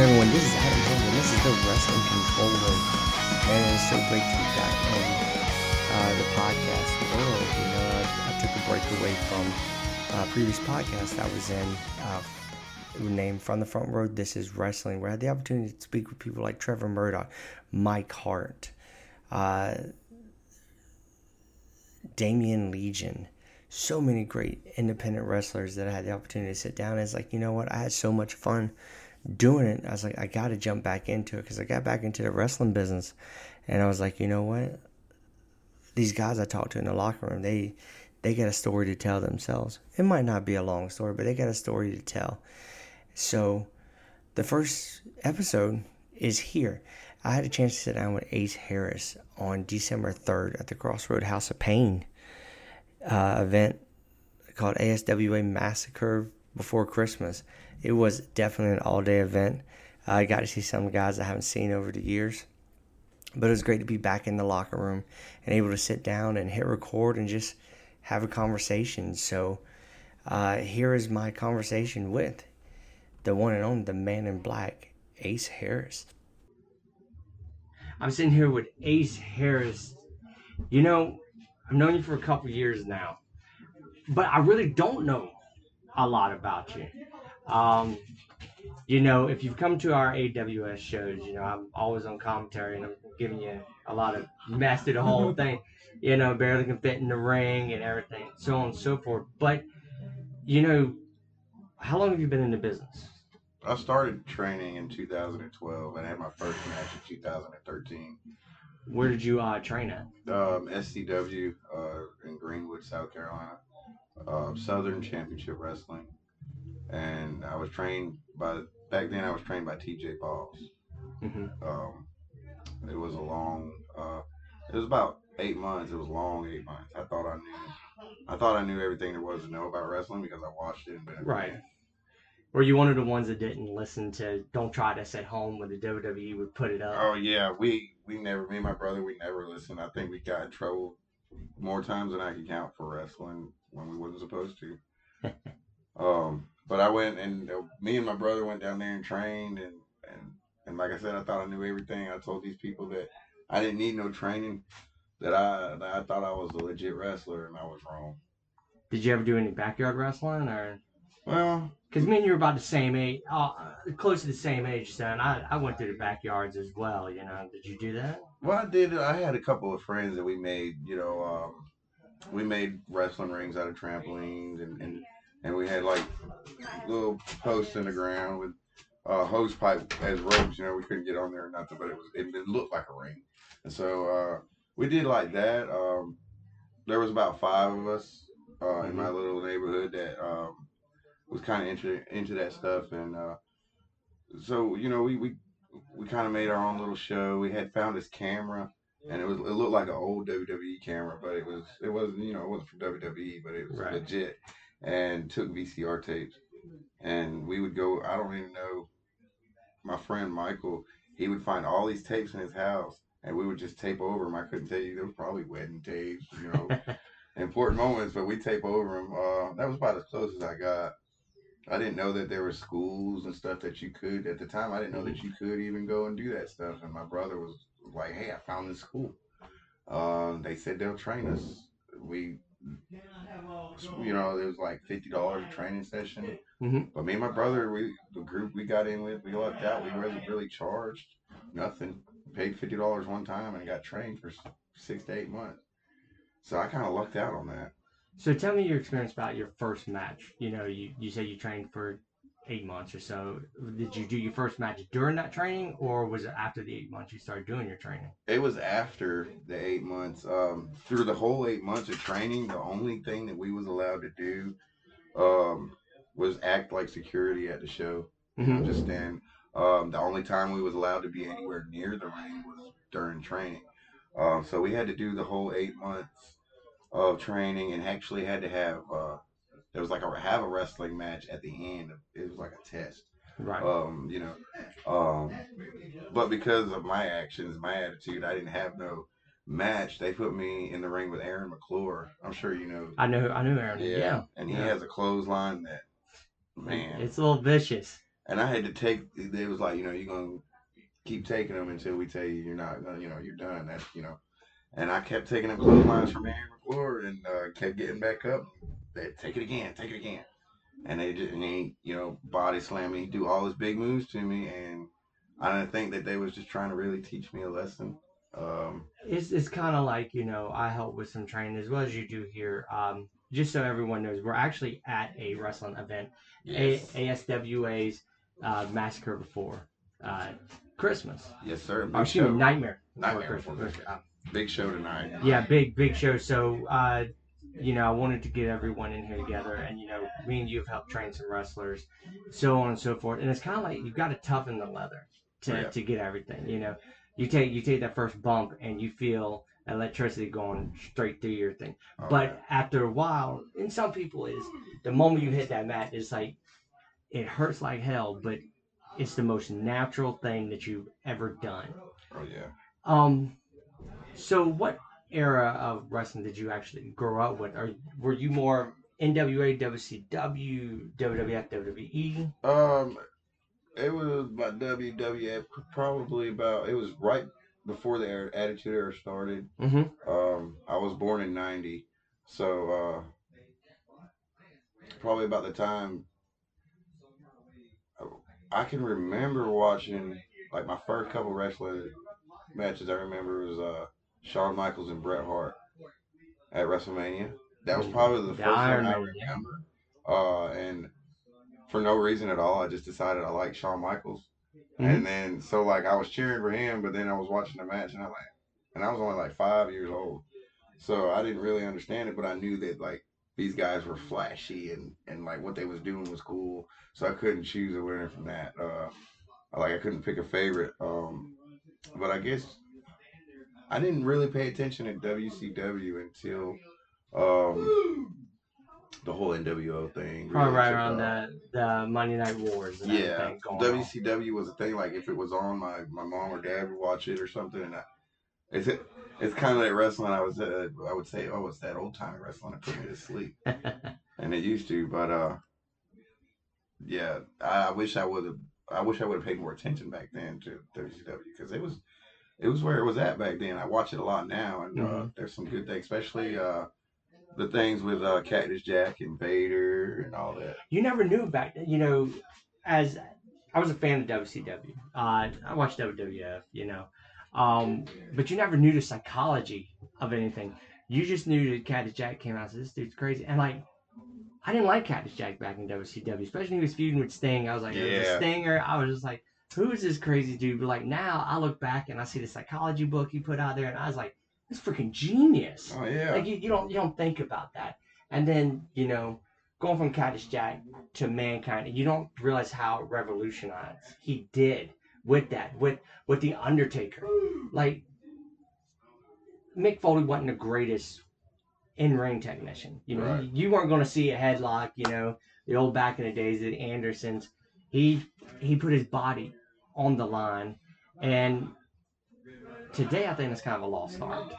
everyone? This is Adam Jones, and this is the Wrestling Control Room. And it's so great to be back in uh, the podcast world. You know, I, took a break away from uh, previous podcast I was in, uh, named From the Front Road. This is Wrestling, where I had the opportunity to speak with people like Trevor Murdoch, Mike Hart, uh, Damian Legion so many great independent wrestlers that I had the opportunity to sit down. It's like, you know what? I had so much fun doing it. I was like, I got to jump back into it because I got back into the wrestling business. And I was like, you know what? These guys I talked to in the locker room, they they got a story to tell themselves. It might not be a long story, but they got a story to tell. So the first episode is here. I had a chance to sit down with Ace Harris on December 3rd at the Crossroad House of Pain uh, event called ASWA Massacre before Christmas. It was definitely an all day event. I got to see some guys I haven't seen over the years. But it was great to be back in the locker room and able to sit down and hit record and just have a conversation. So uh, here is my conversation with the one and only, the man in black, Ace Harris. I'm sitting here with Ace Harris. You know, I've known you for a couple years now, but I really don't know a lot about you. Um, you know, if you've come to our AWS shows, you know, I'm always on commentary and I'm giving you a lot of mess to the whole thing. You know, barely can fit in the ring and everything, so on and so forth. But, you know, how long have you been in the business? I started training in 2012 and I had my first match in 2013. Where did you uh, train at? Um, SCW uh, in Greenwood, South Carolina. Uh, Southern Championship Wrestling, and I was trained by back then. I was trained by TJ Balls. Mm-hmm. Um, it was a long. Uh, it was about eight months. It was long eight months. I thought I knew. I thought I knew everything there was to know about wrestling because I watched it and right. Were you one of the ones that didn't listen to "Don't Try This at Home" when the WWE would put it up? Oh yeah, we we never. Me and my brother, we never listened. I think we got in trouble more times than I can count for wrestling when we wasn't supposed to. um, but I went and uh, me and my brother went down there and trained and and and like I said, I thought I knew everything. I told these people that I didn't need no training. That I that I thought I was a legit wrestler, and I was wrong. Did you ever do any backyard wrestling or? Well, because me and you were about the same age, uh, close to the same age, son. I, I went through the backyards as well. You know, did you do that? Well, I did. I had a couple of friends that we made. You know, um, we made wrestling rings out of trampolines, and and, and we had like little posts in the ground with uh, hose pipe as ropes. You know, we couldn't get on there or nothing, but it was it, it looked like a ring, and so uh, we did like that. Um, there was about five of us uh, mm-hmm. in my little neighborhood that. Um, was kind of into into that stuff, and uh, so you know we we we kind of made our own little show. We had found this camera, and it was it looked like an old WWE camera, but it was it wasn't you know it wasn't from WWE, but it was right. legit, and took VCR tapes, and we would go. I don't even know. My friend Michael, he would find all these tapes in his house, and we would just tape over them. I couldn't tell you. There was probably wedding tapes, you know, important moments, but we tape over them. Uh, that was about as close as I got. I didn't know that there were schools and stuff that you could at the time. I didn't know that mm-hmm. you could even go and do that stuff. And my brother was like, "Hey, I found this school. Um, they said they'll train us. We, you know, it was like fifty dollars a training session. Mm-hmm. But me and my brother, we the group we got in with, we lucked out. We wasn't really charged nothing. Paid fifty dollars one time and got trained for six to eight months. So I kind of lucked out on that. So tell me your experience about your first match. You know, you, you said you trained for eight months or so. Did you do your first match during that training, or was it after the eight months you started doing your training? It was after the eight months. Um, through the whole eight months of training, the only thing that we was allowed to do um, was act like security at the show. Mm-hmm. Just stand. Um, the only time we was allowed to be anywhere near the ring was during training. Um, so we had to do the whole eight months of training and actually had to have uh, there was like a have a wrestling match at the end. It was like a test. Right. Um, you know, um, but because of my actions, my attitude, I didn't have no match. They put me in the ring with Aaron McClure. I'm sure you know. I know. I knew Aaron. Yeah. yeah. And he yeah. has a clothesline that, man, it's a little vicious. and I had to take. It was like you know you're gonna keep taking them until we tell you you're not gonna you know you're done. That's you know. And I kept taking them clotheslines from Aaron McClure and uh, kept getting back up. They take it again, take it again, and they didn't. He, you know, body slam me, do all his big moves to me, and I didn't think that they was just trying to really teach me a lesson. Um, it's it's kind of like you know I help with some training as well as you do here. Um, just so everyone knows, we're actually at a wrestling event, yes. a- ASWA's uh, Massacre before uh, Christmas. Yes, sir. Big oh, excuse me, Nightmare. Nightmare. Christmas. Big show tonight. Yeah, big big show. So uh, you know, I wanted to get everyone in here together, and you know, me and you have helped train some wrestlers, so on and so forth. And it's kind of like you've got to toughen the leather to, yeah. to get everything. You know, you take you take that first bump, and you feel electricity going straight through your thing. Oh, but yeah. after a while, and some people is the moment you hit that mat, it's like it hurts like hell, but it's the most natural thing that you've ever done. Oh yeah. Um. So what era of wrestling did you actually grow up with? Or were you more NWA, WCW, WWF, WWE? Um, it was about WWF. Probably about it was right before the Attitude Era started. Mm-hmm. Um, I was born in '90, so uh, probably about the time I can remember watching like my first couple wrestling matches. I remember was uh, Shawn Michaels and Bret Hart at WrestleMania. That was probably the, first one I remember. Uh, and for no reason at all, I just decided I like Shawn Michaels. Mm-hmm. And then so like I was cheering for him, but then I was watching the match and I like, and I was only like five years old, so I didn't really understand it, but I knew that like these guys were flashy and and like what they was doing was cool, so I couldn't choose a winner from that. Uh, like I couldn't pick a favorite. Um, but I guess I didn't really pay attention to WCW until um, the whole NWO thing. Really oh, right around the the Monday Night Wars. yeah, WCW on. was a thing. Like if it was on, my my mom or dad would watch it or something, and I, it's it's kind of like wrestling. I was uh, I would say, oh, it's that old time wrestling that put me to sleep, and it used to. But uh, yeah, I, I wish I would have. I wish I would have paid more attention back then to WCW because it was it was where it was at back then. I watch it a lot now, and uh, mm-hmm. uh, there's some good things, especially uh, the things with uh, Cactus Jack and Vader and all that. You never knew back then, you know, as I was a fan of WCW. Uh, I watched WWF, you know, um, but you never knew the psychology of anything. You just knew that Cactus Jack came out and said, "This dude's crazy," and like. I didn't like Cactus Jack back in WCW, especially when he was feuding with Sting. I was like, yeah. the Stinger. I was just like, who is this crazy dude? But like now, I look back and I see the psychology book he put out there, and I was like, this freaking genius. Oh yeah. Like you, you don't you don't think about that, and then you know going from Cactus Jack to Mankind, you don't realize how revolutionized he did with that, with with the Undertaker. Like Mick Foley wasn't the greatest in ring technician. You know, right. you weren't going to see a headlock. You know, the old back in the days, at Andersons. He he put his body on the line. And today, I think it's kind of a lost art.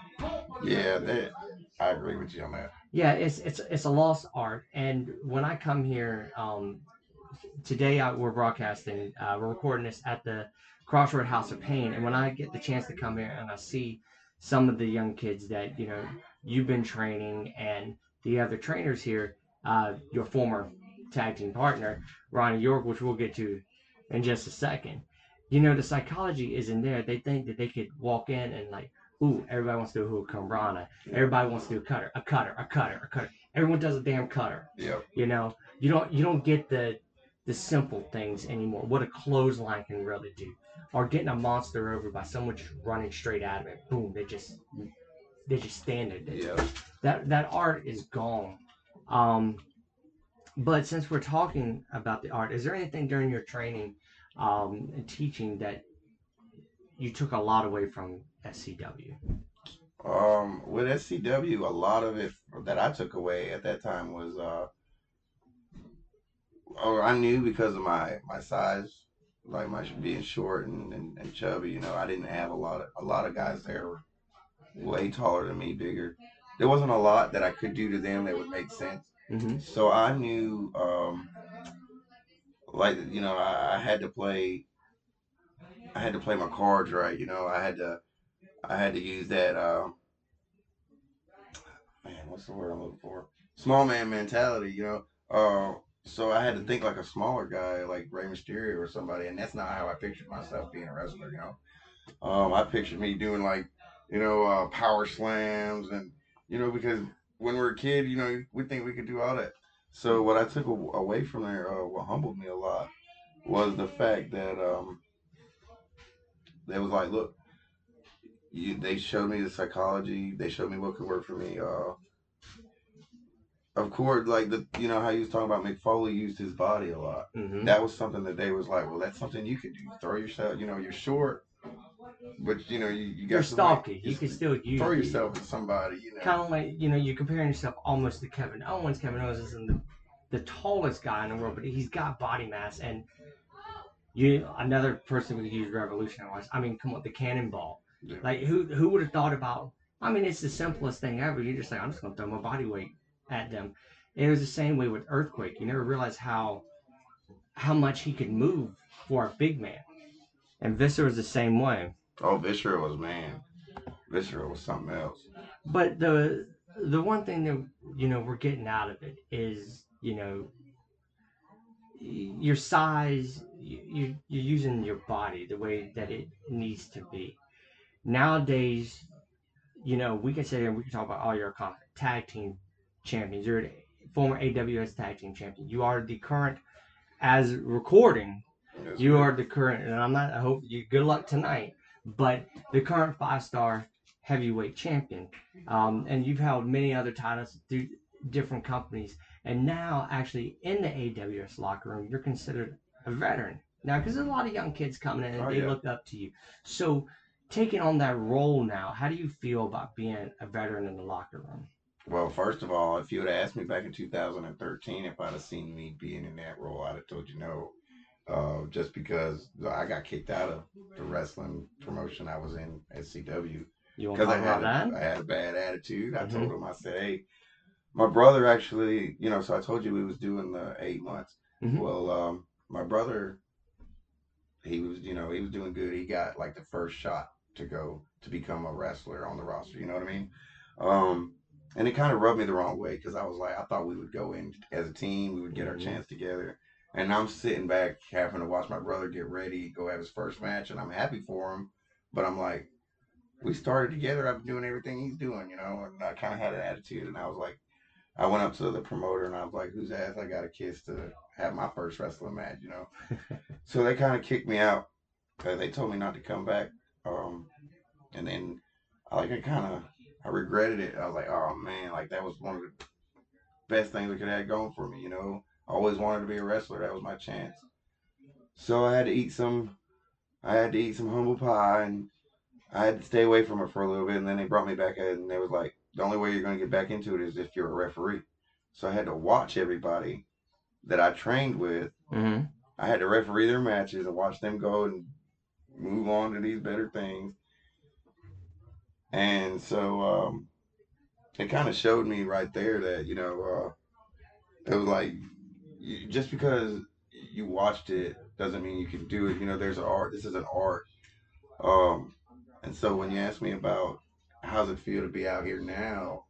Yeah, that, I agree with you on that. Yeah, it's it's it's a lost art. And when I come here, um, today I, we're broadcasting, uh, we're recording this at the Crossroad House of Pain. And when I get the chance to come here and I see some of the young kids that you know you've been training and the other trainers here, uh, your former tag team partner Ronnie York, which we'll get to in just a second. You know, the psychology is in there. They think that they could walk in and like, ooh, everybody wants to do a hurricanrana. Everybody wants to do a cutter, a cutter, a cutter, a cutter. Everyone does a damn cutter. Yeah. You know, you don't you don't get the the simple things anymore. What a clothesline can really do, or getting a monster over by someone just running straight out of it. Boom! They just they just stand there. Yeah. That that art is gone. Um, but since we're talking about the art, is there anything during your training um, teaching that you took a lot away from SCW? Um, with SCW, a lot of it that I took away at that time was, uh, or I knew because of my my size, like my being short and, and, and chubby. You know, I didn't have a lot of a lot of guys there were way taller than me, bigger. There wasn't a lot that I could do to them that would make sense. Mm-hmm. So I knew, um, like you know I, I had to play I had to play my cards right. You know I had to I had to use that uh, man what's the word I'm looking for small man mentality. You know. Uh, so I had to think like a smaller guy, like Rey Mysterio or somebody, and that's not how I pictured myself being a wrestler. You know, um, I pictured me doing like, you know, uh, power slams and you know because when we're a kid, you know, we think we could do all that. So what I took away from there, uh, what humbled me a lot, was the fact that um, they was like, look, you, they showed me the psychology. They showed me what could work for me. Uh, of course, like the you know how you was talking about Mick Foley used his body a lot. Mm-hmm. That was something that they was like, well, that's something you could do. Throw yourself, you know, you're short, but you know you, you got You're some stalky. You can still use throw yourself at somebody. You know, Kind of like you know you're comparing yourself almost to Kevin Owens. Kevin Owens isn't the, the tallest guy in the world, but he's got body mass and. You another person we could use revolutionary wise. I mean, come on, the cannonball. Yeah. Like who who would have thought about? I mean, it's the simplest thing ever. You just like I'm just gonna throw my body weight at them. It was the same way with earthquake. You never realize how how much he could move for a big man. And Viscera was the same way. Oh, Viscera was man. Viscera was something else. But the the one thing that you know we're getting out of it is you know your size you, you you're using your body the way that it needs to be nowadays you know we can sit here and we can talk about all your tag team champions you're a former aws tag team champion you are the current as recording Yes, you man. are the current, and I'm not. I hope you good luck tonight. But the current five star heavyweight champion, um, and you've held many other titles through different companies, and now actually in the AWS locker room, you're considered a veteran now because there's a lot of young kids coming in and Oh, they yeah. look up to you. So taking on that role now, how do you feel about being a veteran in the locker room? Well, first of all, if you would have asked me back in 2013 if I'd have seen me being in that role, I'd have told you no. Uh, just because I got kicked out of the wrestling promotion I was in at CW You want to because I had about a, that? I had a bad attitude. I Mhm. told him I said, "Hey, my brother actually, you know." So I told you we was doing the eight months. Mhm. Well, um, my brother, he was, you know, he was doing good. He got like the first shot to go to become a wrestler on the roster. You know what I mean? Um, and it kind of rubbed me the wrong way because I was like, I thought we would go in as a team, we would get our Mhm. chance together. And I'm sitting back having to watch my brother get ready, go have his first match, and I'm happy for him. But I'm like, we started together. I've been doing everything he's doing, you know. And I kind of had an attitude, and I was like, I went up to the promoter and I was like, whose ass I got to kiss to have my first wrestling match, you know. so they kind of kicked me out. Uh, they told me not to come back. Um, and then I like I kind of I regretted it. I was like, oh man, like that was one of the best things I could have going for me, you know. I always wanted to be a wrestler. That was my chance. So I had to eat some. I had to eat some humble pie, and I had to stay away from it for a little bit. And then they brought me back, and they was like, the only way you're going to get back into it is if you're a referee. So I had to watch everybody that I trained with. Mm-hmm. I had to referee their matches and watch them go and move on to these better things. And so um, it kind of showed me right there that you know uh, it was like you, just because you watched it doesn't mean you can do it. You know, there's an art. This is an art. Um, and so when you ask me about how's it feel to be out here now,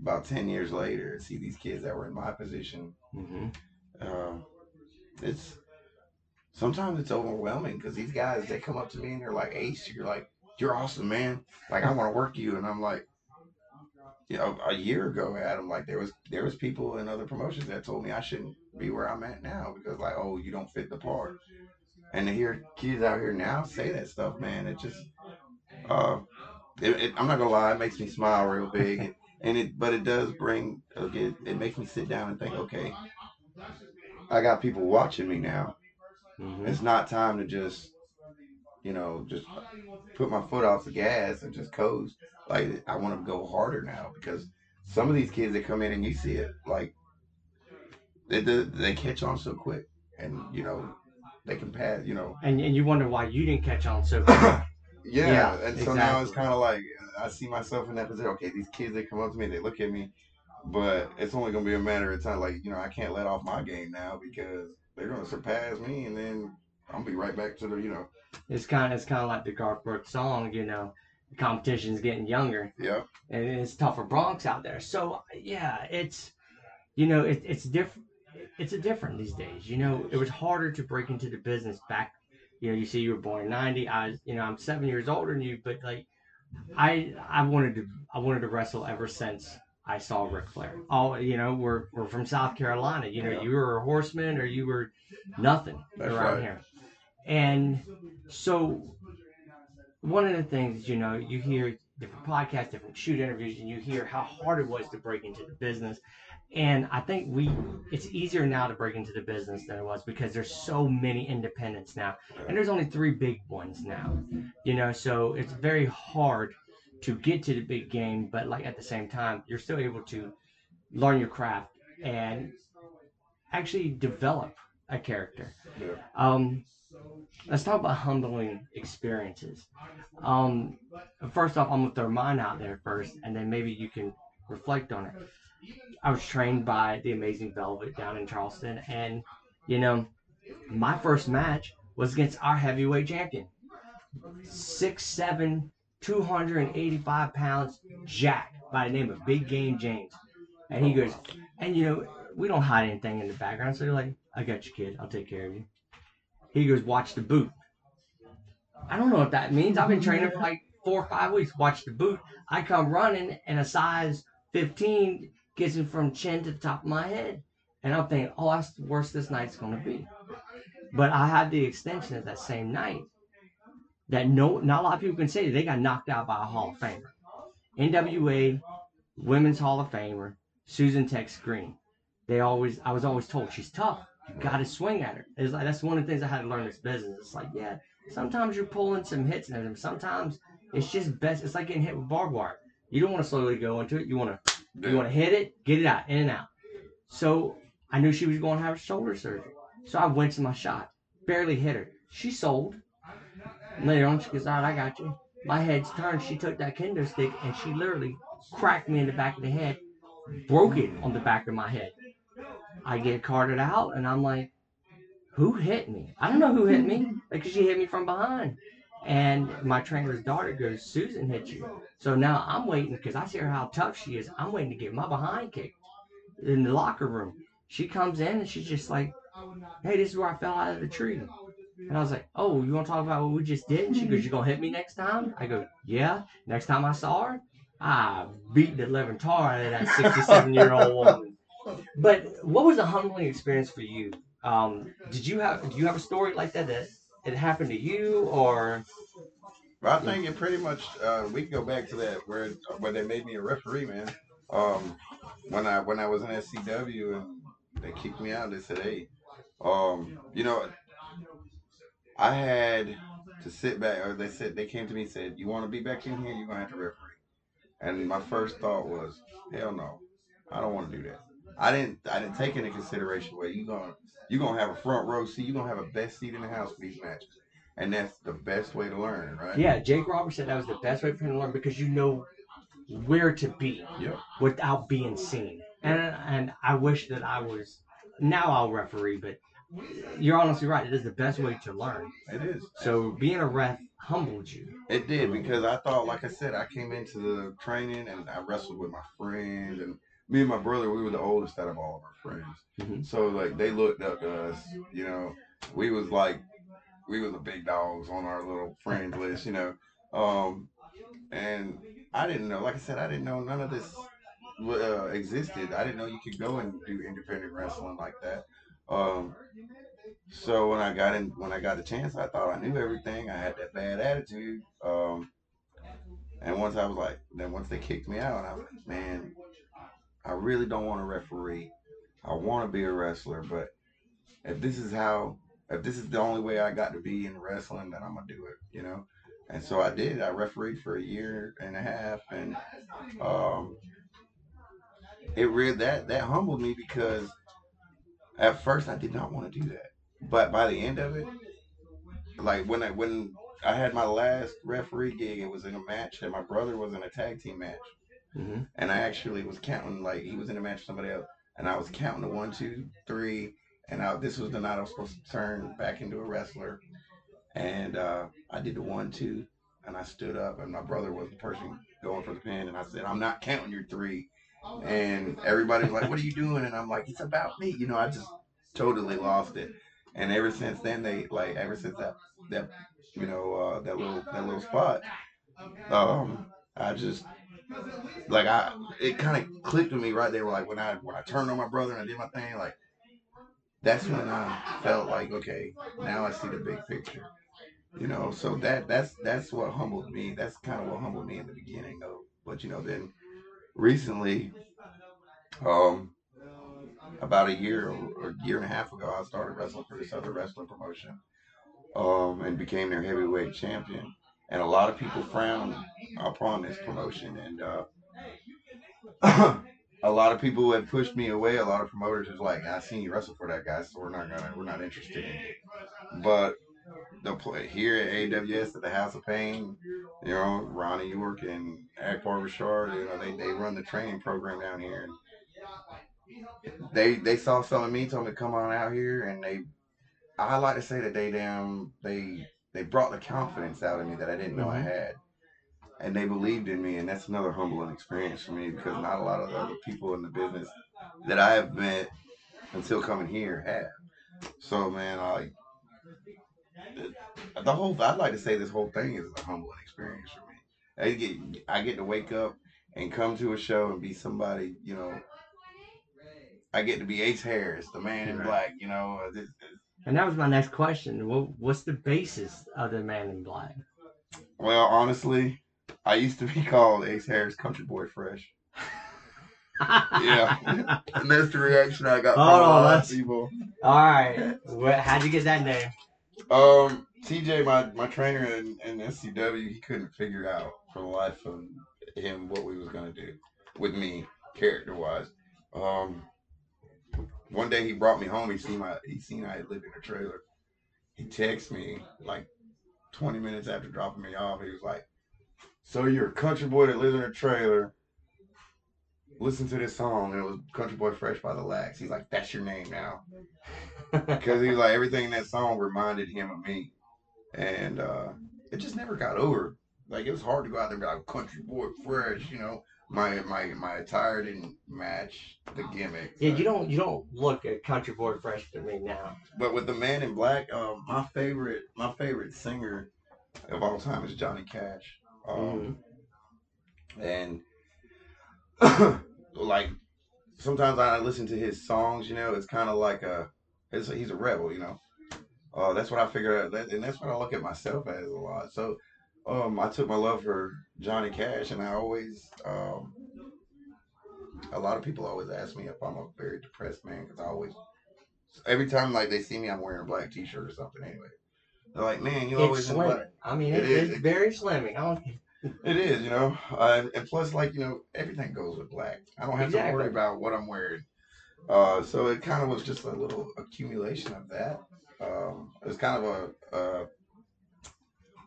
about ten years later, and see these kids that were in my position Mm-hmm. um, it's sometimes it's overwhelming because these guys they come up to me and they're like, "Ace, you're like, you're awesome, man. Like, I want to work you." And I'm like, you know, a year ago, Adam, like there was there was people in other promotions that told me I shouldn't be where I'm at now because like, oh, you don't fit the part. And to hear kids out here now say that stuff, man, it just, uh, it, it, I'm not gonna lie, it makes me smile real big. and it, but it does bring, okay, it makes me sit down and think, okay, I got people watching me now. Mm-hmm. It's not time to just, you know, just put my foot off the gas and just coast. Like I want to go harder now because some of these kids that come in and you see it, like they they, they catch on so quick, and you know they can pass. You know, And and you wonder why you didn't catch on so quick. yeah. Yeah, and so now it's kind of like I see myself in that position. Okay, these kids they come up to me, they look at me, but it's only gonna be a matter of time. Like you know, I can't let off my game now because they're gonna surpass me, and then I'm gonna be right back to the you know. It's kind of it's kind of like the Garth Brooks song, you know, the competition's getting younger, Yeah. and it's tougher broncs out there. So yeah, it's you know it, it's different. It's a different these days. You know, it was harder to break into the business back. You know, you see, you were born in '90. I was, you know, I'm seven years older than you, but like, I I wanted to I wanted to wrestle ever since I saw Ric Flair. All you know, we're we're from South Carolina. You know, Yeah. you were a horseman or you were nothing That's around right. here. And so one of the things, you know, you hear different podcasts, different shoot interviews, and you hear how hard it was to break into the business. And I think we, it's easier now to break into the business than it was because there's so many independents now, and there's only three big ones now, you know. So it's very hard to get to the big game, but like at the same time, you're still able to learn your craft and actually develop a character. Yeah. Um, let's talk about humbling experiences. Um, first off, I'm gonna throw mine out there first, and then maybe you can reflect on it. I was trained by the Amazing Velvet down in Charleston, and you know, my first match was against our heavyweight champion, six seven, 285 pounds, Jack by the name of Big Game James, and he goes, and you know, we don't hide anything in the background, so you're like, I got you, kid, I'll take care of you. He goes, watch the boot. I don't know what that means. I've been training for like four or five weeks. Watch the boot. I come running, and a size 15 gets me from chin to the top of my head. And I'm thinking, oh, that's the worst this night's going to be. But I had the extension of that same night that no, not a lot of people can say they got knocked out by a Hall of Famer. NWA Women's Hall of Famer, Susan Tex Green. They always, I was always told she's tough. You got to swing at her. It's like that's one of the things I had to learn in this business. It's like, yeah, sometimes you're pulling some hits and everything. Sometimes it's just best. It's like getting hit with barbed wire. You don't want to slowly go into it. You want to, you want to hit it, get it out, in and out. So I knew she was going to have a shoulder surgery. So I went to my shot, barely hit her. She sold. Later on, she goes, "All right, I got you." My head's turned. She took that kendo stick and she literally cracked me in the back of the head, broke it on the back of my head. I get mm-hmm. carted out, and I'm like, "Who hit me? I don't know who hit me mm-hmm. because she hit me from behind." And my trainer's daughter goes, "Susan hit you." So now I'm waiting because I see her how tough she is. I'm waiting to get my behind kicked in the locker room. She comes in and she's just like, "Hey, this is where I fell out of the tree." And I was like, "Oh, you want to talk about what we just did?" And she goes, mm-hmm. "You gonna hit me next time?" I go, "Yeah." Next time I saw her, I beat the living tar out of that 67 year old woman. But what was a humbling experience for you? Um, did you have do you have a story like that that it happened to you or But I think it pretty much uh, we can go back to that where where they made me a referee, man. Um, when I when I was in SCW and they kicked me out, they said, "Hey, um, you know, I had to sit back." Or they said they came to me and said, "You want to be back in here? You're gonna have to referee." And my first thought was, "Hell no, I don't want to do that." I didn't I didn't take into consideration where you gonna you gonna have a front row seat, you are gonna have a best seat in the house for these matches, and that's the best way to learn, right? yeah? Jake Roberts said that was the best way for him to learn because you know where to be without being seen. And and I wish that I was now I'll referee, but you're honestly right. It is the best way to learn. It is. So being a ref humbled you. It did because I thought, like I said, I came into the training and I wrestled with my friends, and me and my brother, we were the oldest out of all of our friends. Mhm. So like they looked up to us, you know. We was like, we was the big dogs on our little friend list, you know. Um, and I didn't know, like I said, I didn't know none of this uh, existed. I didn't know you could go and do independent wrestling like that. Um, so when I got in, when I got the chance, I thought I knew everything. I had that bad attitude. Um, and once I was like, then once they kicked me out, I was like, man, I really don't want to referee. I want to be a wrestler, but if this is how, if this is the only way I got to be in wrestling, then I'm gonna do it, you know. And so I did. I refereed for a year and a half, and um, it really that that humbled me because at first I did not want to do that, but by the end of it, like when I when I had my last referee gig, it was in a match, and my brother was in a tag team match, hmm and I actually was counting like he was in a match with somebody else, and I was counting the one, two, three, and I, this was the night I was supposed to turn back into a wrestler. And uh, I did the one two, and I stood up, and my brother was the person going for the pin, and I said, "I'm not counting your three. And everybody's like, "What are you doing?" And I'm like, "It's about me." You know, I just totally lost it. And ever since then, they like ever since that that you know uh, that little that little spot, um, I just like I it kind of clicked with me right there. Like when I when I turned on my brother and I did my thing, like that's when I felt like okay, now I see the big picture. You know, so that that's that's what humbled me. That's kind of what humbled me in the beginning, though. But you know, then recently, um, about a year or a year and a half ago, I started wrestling for this other wrestling promotion, um, and became their heavyweight champion. And a lot of people frowned upon this promotion, and uh, a lot of people had pushed me away. A lot of promoters was like, "I seen you wrestle for that guy, so we're not gonna, we're not interested in it." But the play here at AWS at the House of Pain, you know, Ronnie York and Akbar Bashar, you know, they, they run the training program down here. And they they saw something me, told me to come on out here, and they, I like to say that they damn they they brought the confidence out of me that I didn't know I mm-hmm. had, and they believed in me, and that's another humbling experience for me because not a lot of the other people in the business that I have met until coming here have. So man, I the whole I'd like to say this whole thing is a humbling experience for me. I get I get to wake up and come to a show and be somebody, you know. I get to be Ace Harris, the man in black, you know. this- And that was my next question. What, what's the basis of the Man in Black? Well, honestly, I used to be called Ace Harris Country Boy Fresh. Yeah. And that's the reaction I got from Hold a lot of people. All right. What, how'd you get that name? Um, TJ, my, my trainer in, in SCW, he couldn't figure out for the life of him what we was gonna do with me character wise. Um, one day he brought me home. He seen my he seen I had lived in a trailer. He texted me like 20 minutes after dropping me off. He was like, "So you're a country boy that lives in a trailer." Listen to this song. And it was Country Boy Fresh by the Lacs. He's like, "That's your name now." because he was like everything in that song reminded him of me, and uh, it just never got over. Like it was hard to go out there and be like country boy fresh, you know. My my my attire didn't match the gimmick. yeah, you don't you don't look a country boy fresh to me now. But with the Man in Black, um, my favorite my favorite singer of all time is Johnny Cash. Um, and like sometimes I listen to his songs. You know, it's kind of like a, it's he's a rebel. You know, uh, that's what I figure out, that, and that's what I look at myself as a lot. So, um, I took my love for Johnny Cash, and I always, um, a lot of people always ask me if I'm a very depressed man because I always, every time like they see me, I'm wearing a black T-shirt or something. Anyway, they're like, "Man, you always It's in slim. black." I mean, It it, is. it's very slimming. I don't, It is, you know, uh, and plus, like you know, everything goes with black. I don't have to worry about what I'm wearing. Uh, so it kind of was just a little accumulation of that. Um, it was kind of a, a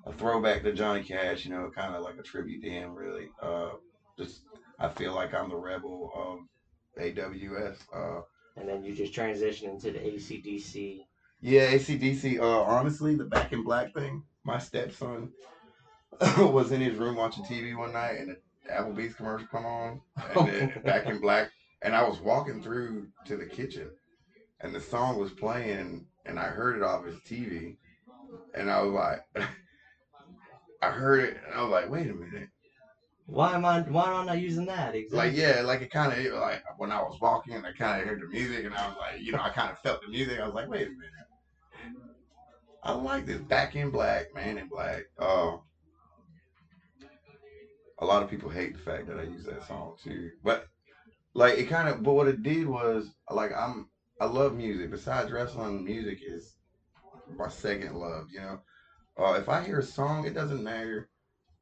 a throwback to Johnny Cash, you know, kind of like a tribute to him, really. Uh, just I feel like I'm the rebel of AWS. Uh, and then you just transition into the ACDC. Yeah, ACDC. Uh, honestly, the Back in Black thing. My stepson was in his room watching TV one night, and the Applebee's commercial come on, and then Back in Black. And I was walking through to the kitchen, and the song was playing, and I heard it off his TV, and I was like, I heard it, and I was like, wait a minute. Why am I? Why am I not using that? Exactly. Like yeah, like it kind of like when I was walking, I kind of heard the music, and I was like, you know, I kind of felt the music. I was like, wait a minute, I like this Back in Black, Man in Black. Uh, a lot of people hate the fact that I use that song too, but like it kind of. But what it did was like I'm I love music. Besides wrestling, music is my second love. You know, uh, if I hear a song, it doesn't matter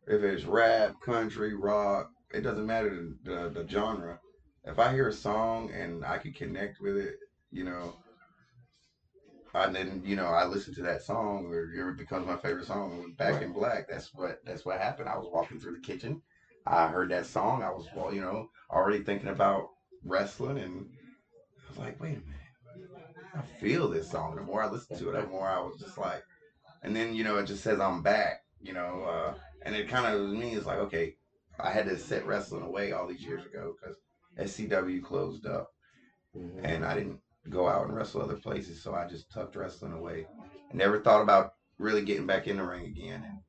if it's rap, country, rock. It doesn't matter the, the, the genre. If I hear a song and I can connect with it, you know, and then you know I listen to that song, or it becomes my favorite song. Back in Black, that's what that's what happened. I was walking through the kitchen, I heard that song. I was well, you know already thinking about wrestling, and I was like, wait a minute, I feel this song. The more I listen to it, the more I was just like, and then you know it just says I'm back. You know, uh, and it kind of me is like, okay, I had to set wrestling away all these years ago because SCW closed up, Mhm. and I didn't go out and wrestle other places, so I just tucked wrestling away. I never thought about really getting back in the ring again. And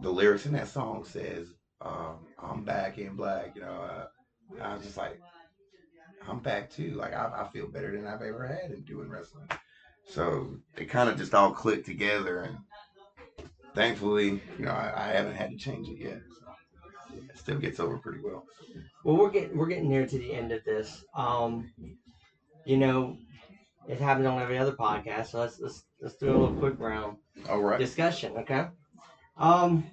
the lyrics in that song says, um, "I'm back in black." You know, uh, I was just like, I'm back too. Like I, I feel better than I've ever had in doing wrestling. So it kind of just all clicked together, and thankfully, you know, I, I haven't had to change it yet. So it still gets over pretty well. Well, we're getting we're getting near to the end of this. Um, you know, it happens on every other podcast, so let's let's let's do a little quick round All right, discussion, okay? Um,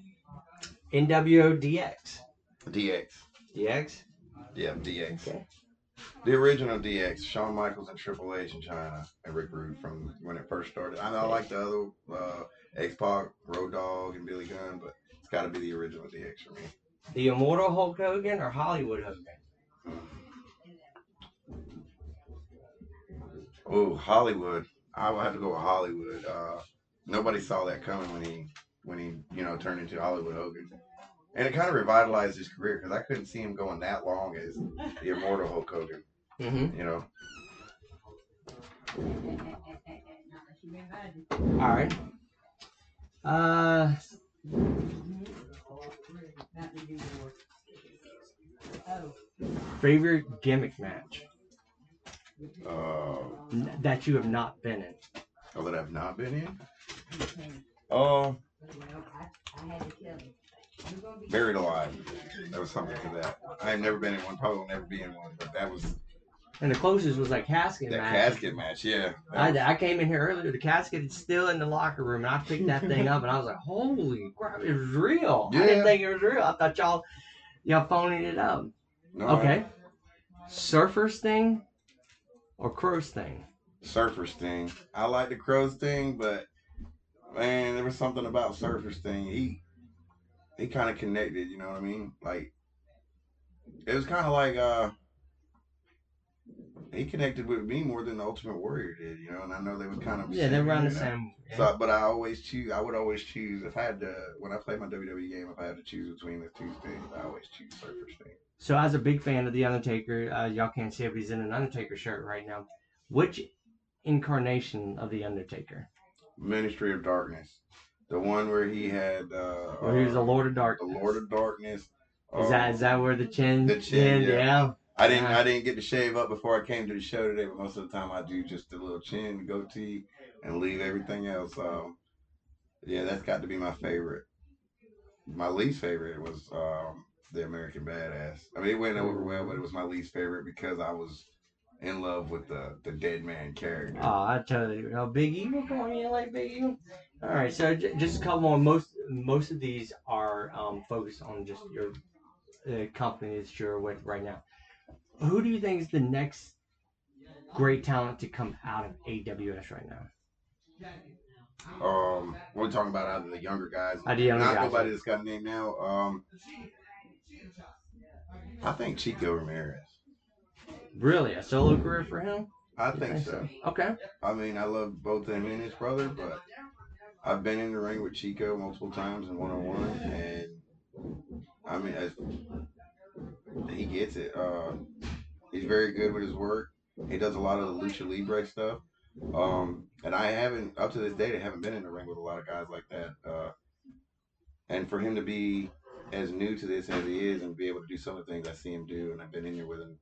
NWO DX, DX. DX, Yeah, DX. okay. The original DX, Shawn Michaels and Triple H in Chyna, and Rick Rude from when it first started. I, know I like the other uh, X Pac, Road Dogg, and Billy Gunn, but it's got to be the original DX for me. The immortal Hulk Hogan or Hollywood Hogan? Oh, Hollywood. I would have to go with Hollywood. Uh, nobody saw that coming when he when he you know turned into Hollywood Hogan, and it kind of revitalized his career because I couldn't see him going that long as the immortal Hulk Hogan. Mm-hmm. You know, All right. Uh, favorite gimmick match uh, n- that you have not been in? oh, that I've not been in. Oh, Buried Alive. That was something to that. I've never been in one. Probably will never be in one. But that was And the closest was like casket that match. casket match. Yeah. I, I came in here earlier. The casket is still in the locker room, and I picked that thing up, and I was like, "Holy crap! It was real. I didn't think it was real. I thought y'all y'all phoning it up." no, Okay. Surfer Sting or Crow Sting? Surfer Sting. I like the Crow Sting, but man, there was something about Surfer Sting. He he kind of connected. You know what I mean? Like it was kind of like uh he connected with me more than the Ultimate Warrior did. You know, and I know they were kind of Yeah, they were on the same. yeah. So, but I always choose. I would always choose if I had to when I play my WWE game. If I had to choose between the two things, I always choose Surfer Sting. So, as a big fan of the Undertaker, uh, y'all can't see it, but he's in an Undertaker shirt right now. Which incarnation of the Undertaker? Ministry of Darkness, the one where he had uh, Where he was the uh, Lord of the Darkness. Lord of Darkness. Is that is that where the chin? The chin, yeah. yeah. I didn't. I didn't get to shave up before I came to the show today, but most of the time I do just a little chin, goatee, and leave everything else. Um, yeah, that's got to be my favorite. My least favorite was um, the American Badass. I mean, it went over well, but it was my least favorite because I was in love with the the dead man character. Oh, I totally. Oh, Big Evil, come on, you like Big Evil? All right, so j- just a couple more. Most most of these are um, focused on just your uh, company that you're with right now. Who do you think is the next great talent to come out of AWS right now? Um, we're talking about out of the younger guys. The younger Not nobody that's got a name now. Um, I think Chico Ramirez. Really, a solo career for him? I You think so. Okay. I mean, I love both him and his brother, but I've been in the ring with Chico multiple times in one on one, and I mean, I, he gets it. Uh, he's very good with his work. He does a lot of the lucha libre stuff. Um, and I haven't up to this date, I haven't been in the ring with a lot of guys like that. Uh, and for him to be as new to this as he is, and be able to do some of the things I see him do, and I've been in here with him.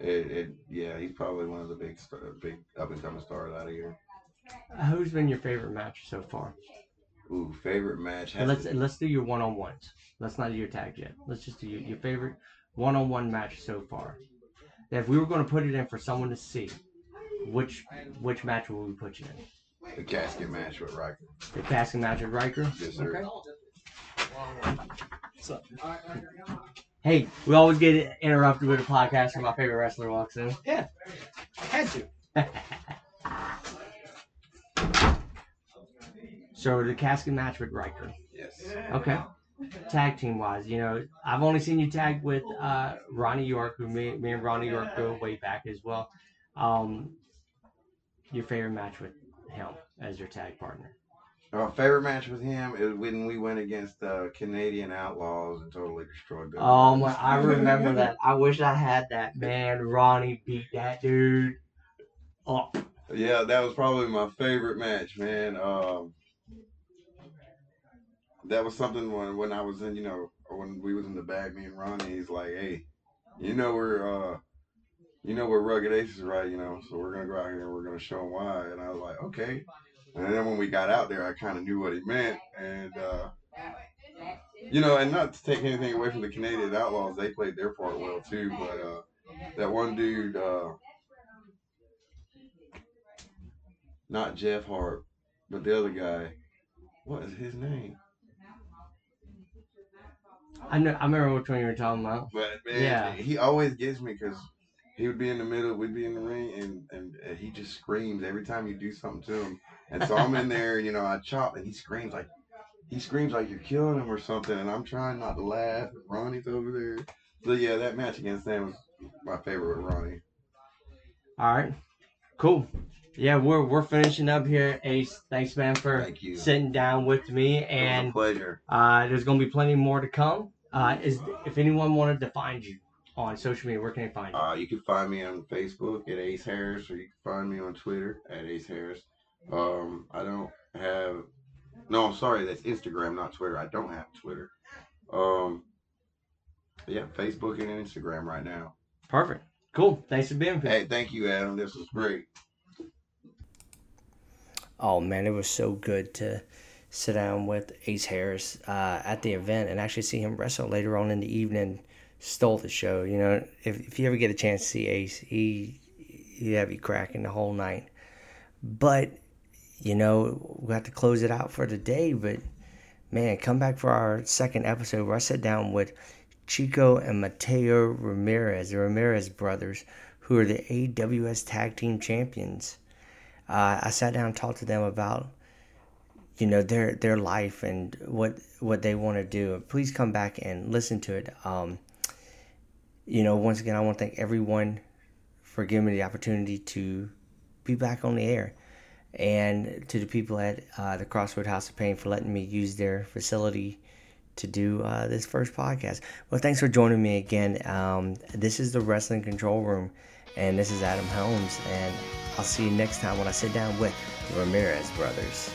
It, it yeah, he's probably one of the big, star, big up and coming stars out of here. Who's been your favorite match so far? Ooh, favorite match. Has let's to, let's do your one on ones. Let's not do your tag yet. Let's just do your, your favorite one on one match so far. If we were going to put it in for someone to see, which which match would we put you in? the casket match with Riker. The casket match with Riker. Yes, sir. Okay. Hey, we always get interrupted with a podcast when my favorite wrestler walks in. Yeah. I had to. So the casket match with Riker. Yes. Okay. Tag team wise, you know, I've only seen you tag with uh, Ronnie York, who me, me and Ronnie York go way back as well. Um, your favorite match with him as your tag partner? Our favorite match with him is when we went against uh, Canadian Outlaws and totally destroyed them. Oh my! I remember that. I wish I had that. Man, Ronnie beat that dude. Oh, Yeah, that was probably my favorite match, man. Um, that was something when when I was in, you know, when we was in the bag, me and Ronnie, he's like, "Hey, you know we're, uh, you know we're rugged aces, right? You know, so we're gonna go out here and we're gonna show them why." And I was like, "Okay." And then when we got out there, I kind of knew what he meant, and uh, you know, and not to take anything away from the Canadian Outlaws, they played their part well too. But uh, that one dude, uh, not Jeff Hart, but the other guy, what is his name? I know. I remember which one you were talking about. But man, Yeah. he always gets me because he would be in the middle, we'd be in the ring, and, and and he just screams every time you do something to him. And so I'm in there, you know, I chop, and he screams like he screams like you're killing him or something, and I'm trying not to laugh. And Ronnie's over there. So yeah, that match against them was my favorite with Ronnie. All right, cool. Yeah, we're we're finishing up here. Ace, thanks man for Thank sitting down with me, it was a and pleasure. uh, there's gonna be plenty more to come. Uh, is if anyone wanted to find you on social media, where can they find you? Uh, you can find me on Facebook at Ace Harris, or you can find me on Twitter at Ace Harris. Um, I don't have. No, I'm sorry. That's Instagram, not Twitter. I don't have Twitter. Um, yeah, Facebook and Instagram right now. Perfect. Cool. Thanks for being here. Hey, thank you, Adam. This was great. Oh man, it was so good to sit down with Ace Harris uh, at the event and actually see him wrestle later on in the evening. Stole the show. You know, if, if you ever get a chance to see Ace, he he have you cracking the whole night. But you know, we have to close it out for the day. But man, come back for our second episode where I sit down with Chico and Mateo Ramirez, the Ramirez brothers, who are the AWS Tag Team Champions uh, I sat down and talked to them about you know their their life and what what they want to do. Please come back and listen to it. Um, you know, once again, I want to thank everyone for giving me the opportunity to be back on the air, and to the people at uh, the Crossroad House of Pain for letting me use their facility to do uh, this first podcast. Well, thanks for joining me again. Um, this is the Wrestling Control Room, and this is Adam Helms, and I'll see you next time when I sit down with the Ramirez brothers.